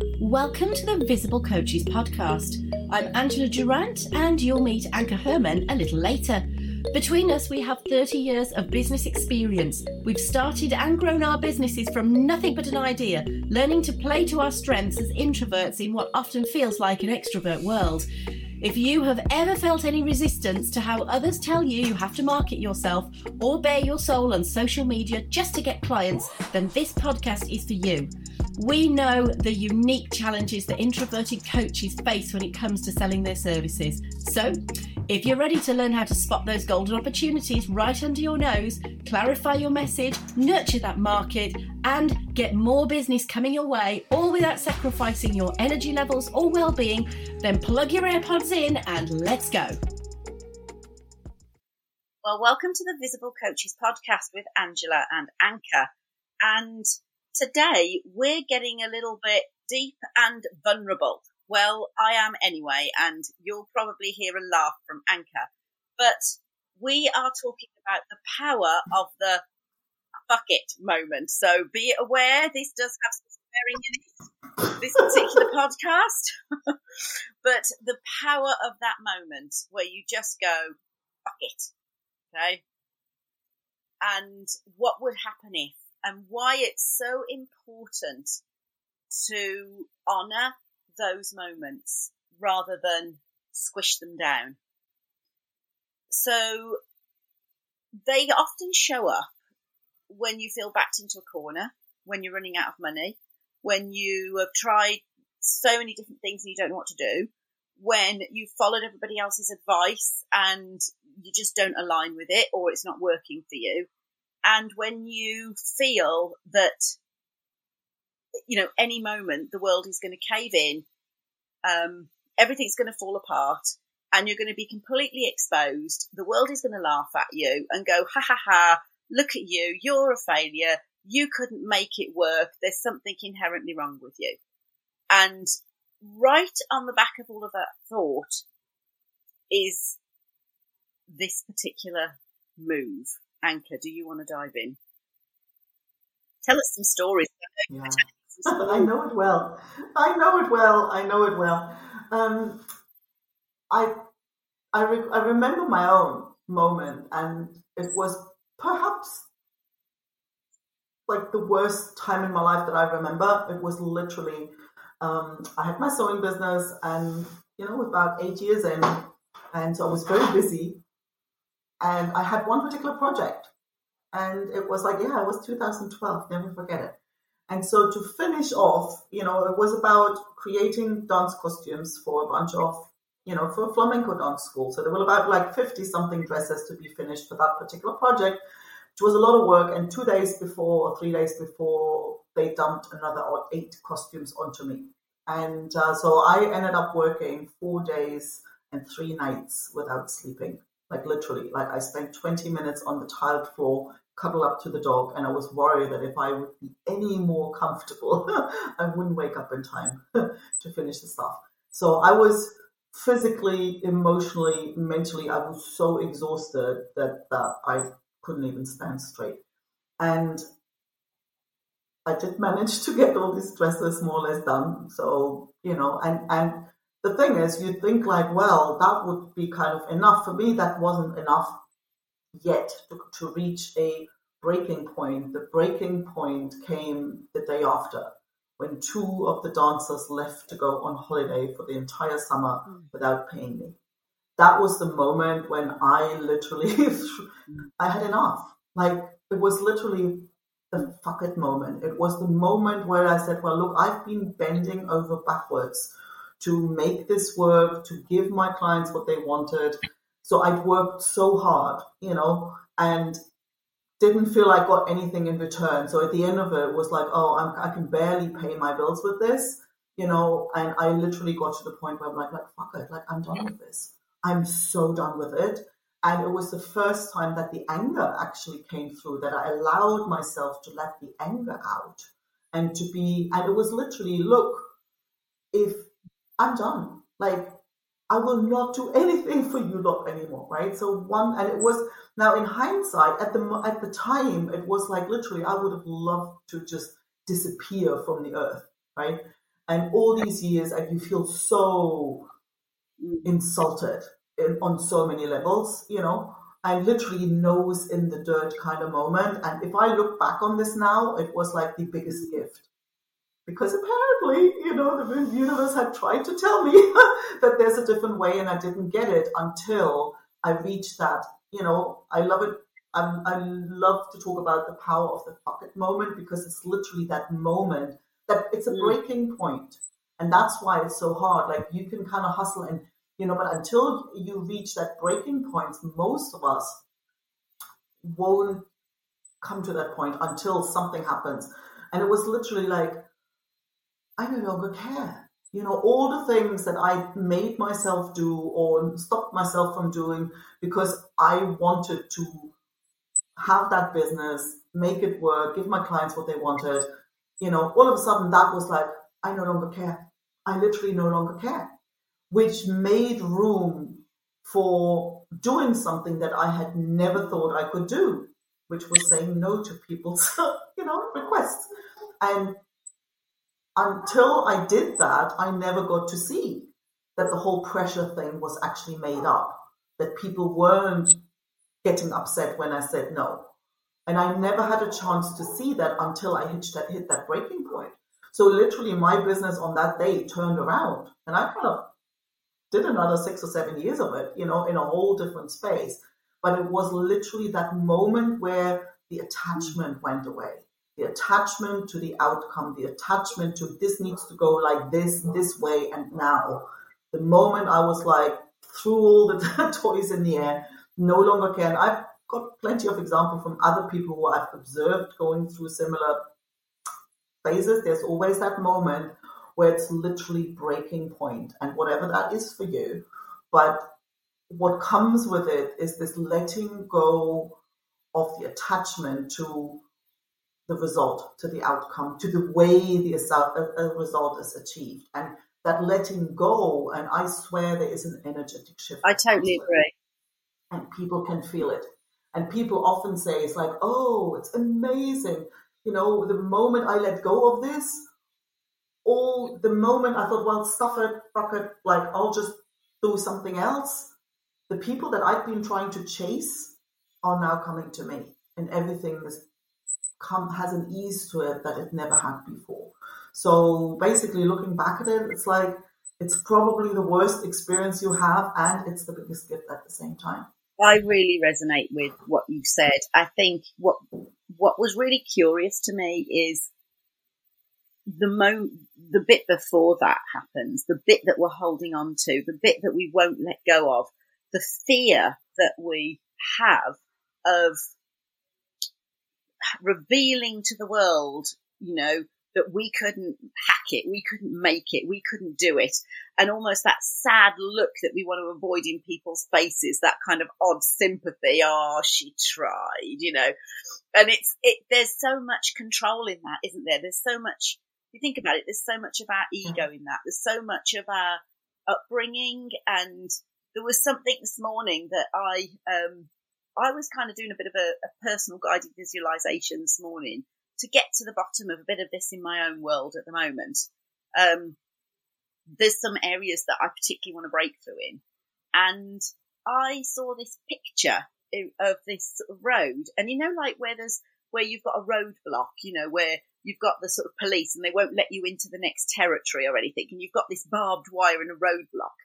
Welcome to the Visible Coaches podcast. I'm Angela Durant, and you'll meet Anka Herman a little later. Between us, we have 30 years of business experience. We've started and grown our businesses from nothing but an idea, learning to play to our strengths as introverts in what often feels like an extrovert world. If you have ever felt any resistance to how others tell you you have to market yourself or bare your soul on social media just to get clients, then this podcast is for you. We know the unique challenges that introverted coaches face when it comes to selling their services. So, if you're ready to learn how to spot those golden opportunities right under your nose, clarify your message, nurture that market, and get more business coming your way, all without sacrificing your energy levels or well being, then plug your AirPods in and let's go. Well, welcome to the Visible Coaches podcast with Angela and Anka. And today we're getting a little bit deep and vulnerable. Well, I am anyway, and you'll probably hear a laugh from Anka. But we are talking about the power of the fuck it moment. So be aware this does have some swearing in it, this particular podcast. but the power of that moment where you just go, fuck it. Okay. And what would happen if and why it's so important to honor those moments rather than squish them down. So they often show up when you feel backed into a corner, when you're running out of money, when you have tried so many different things and you don't know what to do, when you've followed everybody else's advice and you just don't align with it or it's not working for you. And when you feel that, you know, any moment the world is going to cave in, um, everything's going to fall apart and you're going to be completely exposed. The world is going to laugh at you and go, ha ha ha, look at you, you're a failure. You couldn't make it work. There's something inherently wrong with you. And right on the back of all of that thought is this particular move. Anka, do you want to dive in? Tell us some stories. Yeah. I know it well. I know it well. I know it well. Um, I I, re- I remember my own moment, and it was perhaps like the worst time in my life that I remember. It was literally um, I had my sewing business, and you know, about eight years in, and so I was very busy, and I had one particular project, and it was like, yeah, it was 2012, never forget it. And so to finish off, you know, it was about creating dance costumes for a bunch of, you know, for flamenco dance school. So there were about like 50 something dresses to be finished for that particular project, which was a lot of work. And two days before or three days before, they dumped another eight costumes onto me. And uh, so I ended up working four days and three nights without sleeping like literally like i spent 20 minutes on the tiled floor cuddle up to the dog and i was worried that if i would be any more comfortable i wouldn't wake up in time to finish the stuff. So i was physically emotionally mentally i was so exhausted that, that i couldn't even stand straight. And i did manage to get all these dresses more or less done. So you know and and the thing is, you think like, well, that would be kind of enough. For me, that wasn't enough yet to, to reach a breaking point. The breaking point came the day after when two of the dancers left to go on holiday for the entire summer mm. without paying me. That was the moment when I literally, I had enough. Like it was literally the fuck it moment. It was the moment where I said, well, look, I've been bending over backwards to make this work, to give my clients what they wanted. So I'd worked so hard, you know, and didn't feel I got anything in return. So at the end of it, it was like, oh, I'm, i can barely pay my bills with this, you know, and I literally got to the point where I'm like, like, fuck it, like I'm done with this. I'm so done with it. And it was the first time that the anger actually came through, that I allowed myself to let the anger out and to be, and it was literally, look, if I'm done. Like, I will not do anything for you lot anymore, right? So one, and it was now in hindsight, at the at the time, it was like literally, I would have loved to just disappear from the earth, right? and all these years, and you feel so insulted in, on so many levels, you know, and literally nose in the dirt kind of moment. And if I look back on this now, it was like the biggest gift. Because apparently, you know, the universe had tried to tell me that there's a different way, and I didn't get it until I reached that. You know, I love it. I, I love to talk about the power of the fuck it moment because it's literally that moment that it's a Mm. breaking point and that's why it's so hard like you can kind of hustle and you know but until you reach that breaking point most of us won't come to that point until something happens and it was literally like i no longer care. You know all the things that i made myself do or stopped myself from doing because i wanted to have that business make it work give my clients what they wanted you know all of a sudden that was like i no longer care. I literally no longer care, which made room for doing something that I had never thought I could do, which was saying no to people's, you know, requests. And until I did that, I never got to see that the whole pressure thing was actually made up, that people weren't getting upset when I said no. And I never had a chance to see that until I hit that, hit that breaking point. So literally my business on that day turned around and I kind of did another six or seven years of it, you know, in a whole different space. But it was literally that moment where the attachment went away. The attachment to the outcome, the attachment to this needs to go like this, this way, and now. The moment I was like, threw all the toys in the air, no longer. And I've got plenty of examples from other people who I've observed going through similar phases, there's always that moment where it's literally breaking point, and whatever that is for you. But what comes with it is this letting go of the attachment to the result, to the outcome, to the way the a uh, uh, result is achieved, and that letting go. And I swear there is an energetic shift. I totally agree. And people can feel it. And people often say, it's like, oh, it's amazing you know, the moment I let go of this, all the moment I thought, well, stuff it, fuck it, like I'll just do something else. The people that I've been trying to chase are now coming to me, and everything is come has an ease to it that it never had before. So basically, looking back at it, it's like it's probably the worst experience you have, and it's the biggest gift at the same time. I really resonate with what you said. I think what what was really curious to me is the mo the bit before that happens, the bit that we're holding on to, the bit that we won't let go of, the fear that we have of revealing to the world, you know, that we couldn't hack it, we couldn't make it, we couldn't do it. And almost that sad look that we want to avoid in people's faces, that kind of odd sympathy. Oh, she tried, you know. And it's, it, there's so much control in that, isn't there? There's so much, you think about it, there's so much of our ego in that. There's so much of our upbringing. And there was something this morning that I, um, I was kind of doing a bit of a, a personal guided visualization this morning to get to the bottom of a bit of this in my own world at the moment. Um, there's some areas that I particularly want to break through in. And I saw this picture of this road. And you know, like where there's, where you've got a roadblock, you know, where you've got the sort of police and they won't let you into the next territory or anything. And you've got this barbed wire and a roadblock.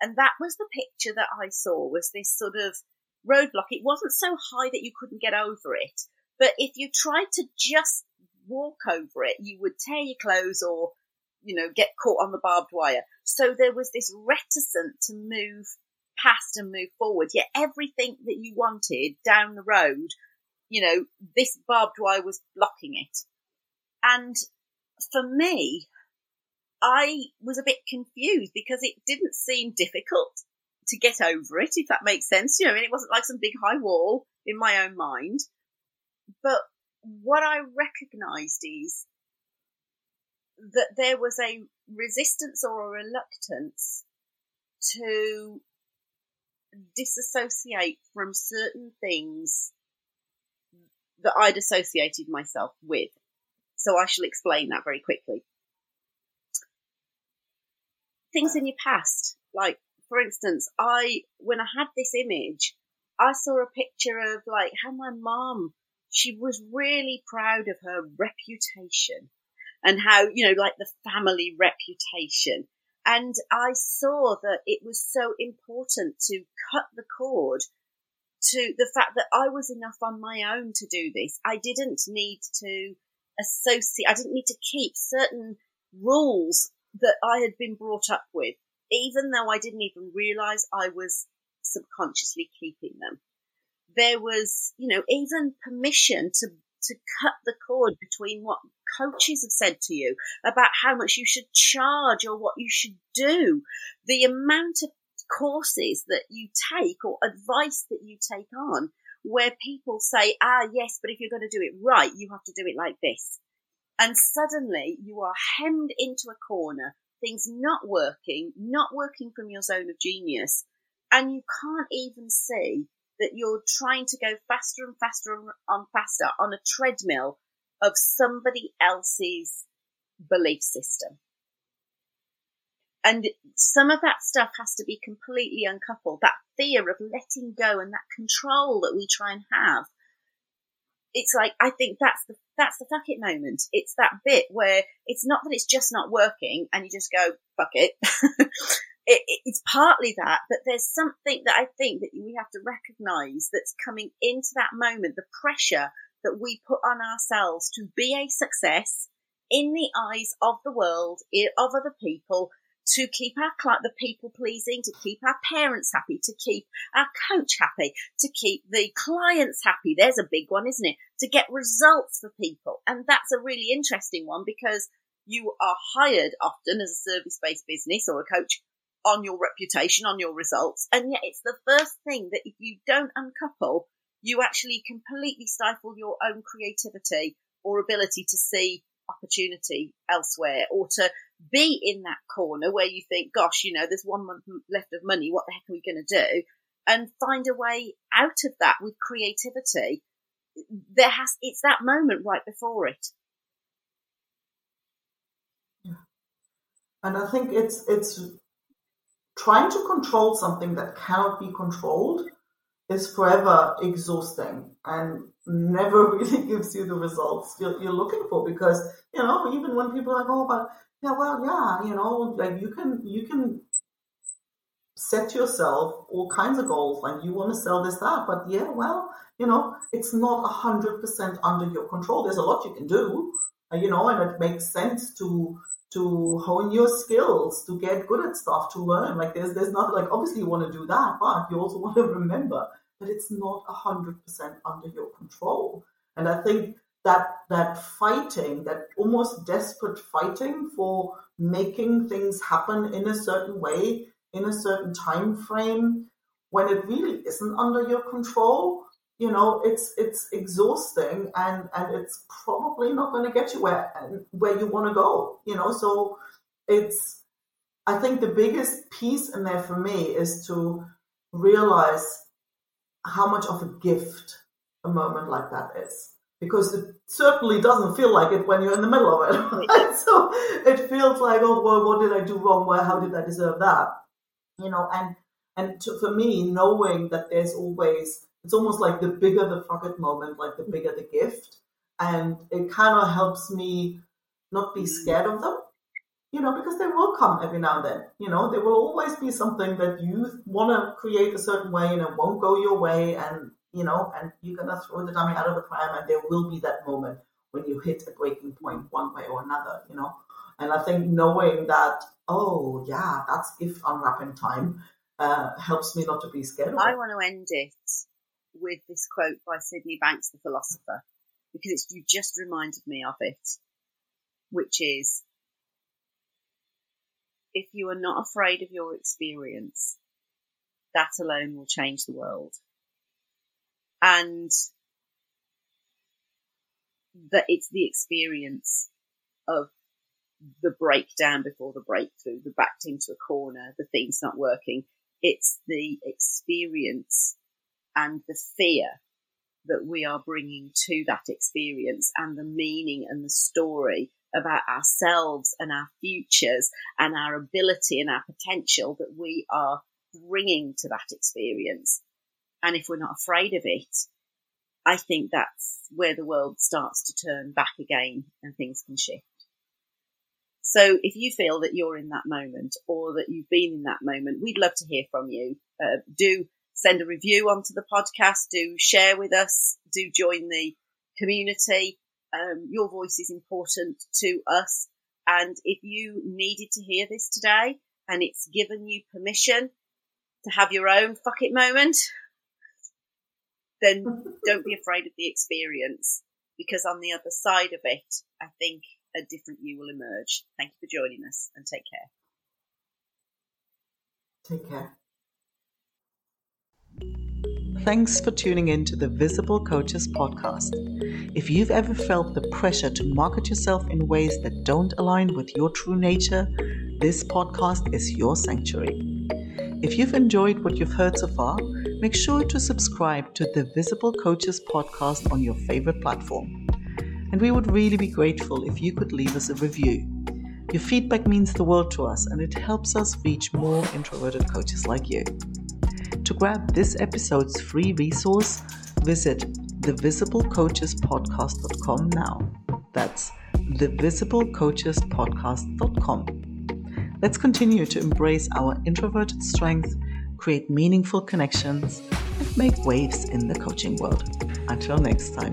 And that was the picture that I saw was this sort of roadblock. It wasn't so high that you couldn't get over it, but if you tried to just walk over it, you would tear your clothes or, you know, get caught on the barbed wire. So there was this reticence to move past and move forward. Yet everything that you wanted down the road, you know, this barbed wire was blocking it. And for me, I was a bit confused because it didn't seem difficult to get over it, if that makes sense. You know, I mean, it wasn't like some big high wall in my own mind. But what I recognized is that there was a resistance or a reluctance to disassociate from certain things that I'd associated myself with. So I shall explain that very quickly. things in your past. Like, for instance, I, when I had this image, I saw a picture of like how my mom, she was really proud of her reputation and how, you know, like the family reputation. And I saw that it was so important to cut the cord to the fact that I was enough on my own to do this. I didn't need to associate, I didn't need to keep certain rules that I had been brought up with, even though I didn't even realize I was subconsciously keeping them. There was, you know, even permission to, to cut the cord between what coaches have said to you about how much you should charge or what you should do. The amount of courses that you take or advice that you take on where people say, ah, yes, but if you're going to do it right, you have to do it like this. And suddenly you are hemmed into a corner, things not working, not working from your zone of genius, and you can't even see that you're trying to go faster and faster and faster on a treadmill of somebody else's belief system. And some of that stuff has to be completely uncoupled. That fear of letting go and that control that we try and have. It's like, I think that's the, that's the fuck it moment. It's that bit where it's not that it's just not working and you just go, fuck it. it, it it's partly that, but there's something that I think that we have to recognize that's coming into that moment, the pressure that we put on ourselves to be a success in the eyes of the world, of other people, to keep our the people pleasing, to keep our parents happy, to keep our coach happy, to keep the clients happy. There's a big one, isn't it? To get results for people. And that's a really interesting one because you are hired often as a service based business or a coach on your reputation, on your results. And yet it's the first thing that if you don't uncouple, you actually completely stifle your own creativity or ability to see opportunity elsewhere or to be in that corner where you think, gosh, you know, there's one month left of money. What the heck are we going to do? And find a way out of that with creativity. There has, it's that moment right before it. And I think it's, it's trying to control something that cannot be controlled is forever exhausting and never really gives you the results you're, you're, looking for because you know even when people are like oh but yeah well yeah you know like you can you can set yourself all kinds of goals like you want to sell this that but yeah well you know it's not a hundred percent under your control. There's a lot you can do uh, you know and it makes sense to to hone your skills to get good at stuff to learn. Like there's there's not like obviously you want to do that but you also want to remember but it's not 100% under your control. And I think that that fighting, that almost desperate fighting for making things happen in a certain way, in a certain time frame, when it really isn't under your control, you know, it's it's exhausting and and it's probably not going to get you where where you want to go. You know, so it's I think the biggest piece in there for me is to realize how much of a gift a moment like that is. Because it certainly doesn't feel like it when you're in the middle of it. so it feels like, oh, well, what did I do wrong? Well, how did I deserve that? You know, and and to, for me, knowing that there's always, it's almost like the bigger the fuck it moment, like the bigger the gift. And it kind of helps me not be scared of them you know, because they will come every now and then. You know, there will always be something that you want to create a certain way and it won't go your way, and you know, and you're gonna throw the dummy out of the pram, and there will be that moment when you hit a breaking point one way or another. You know, and I think knowing that, oh yeah, that's gift unwrapping time, uh, helps me not to be scared. I want to end it with this quote by Sydney Banks, the philosopher, because you just reminded me of it, which is if you are not afraid of your experience, that alone will change the world. And that it's the experience of the breakdown before the breakthrough, the backed into a corner, the things not working. It's the experience and the fear that we are bringing to that experience and the meaning and the story about ourselves and our futures and our ability and our potential that we are bringing to that experience. And if we're not afraid of it, I think that's where the world starts to turn back again and things can shift. So if you feel that you're in that moment or that you've been in that moment, we'd love to hear from you. Uh, do send a review onto the podcast. Do share with us. Do join the community. Um, your voice is important to us. And if you needed to hear this today and it's given you permission to have your own fuck it moment, then don't be afraid of the experience because on the other side of it, I think a different you will emerge. Thank you for joining us and take care. Take care. Thanks for tuning in to the Visible Coaches podcast. If you've ever felt the pressure to market yourself in ways that don't align with your true nature, this podcast is your sanctuary. If you've enjoyed what you've heard so far, make sure to subscribe to the Visible Coaches podcast on your favorite platform. And we would really be grateful if you could leave us a review. Your feedback means the world to us and it helps us reach more introverted coaches like you. To grab this episode's free resource, visit thevisiblecoachespodcast.com now. That's thevisiblecoachespodcast.com. Let's continue to embrace our introverted strength, create meaningful connections, and make waves in the coaching world. Until next time.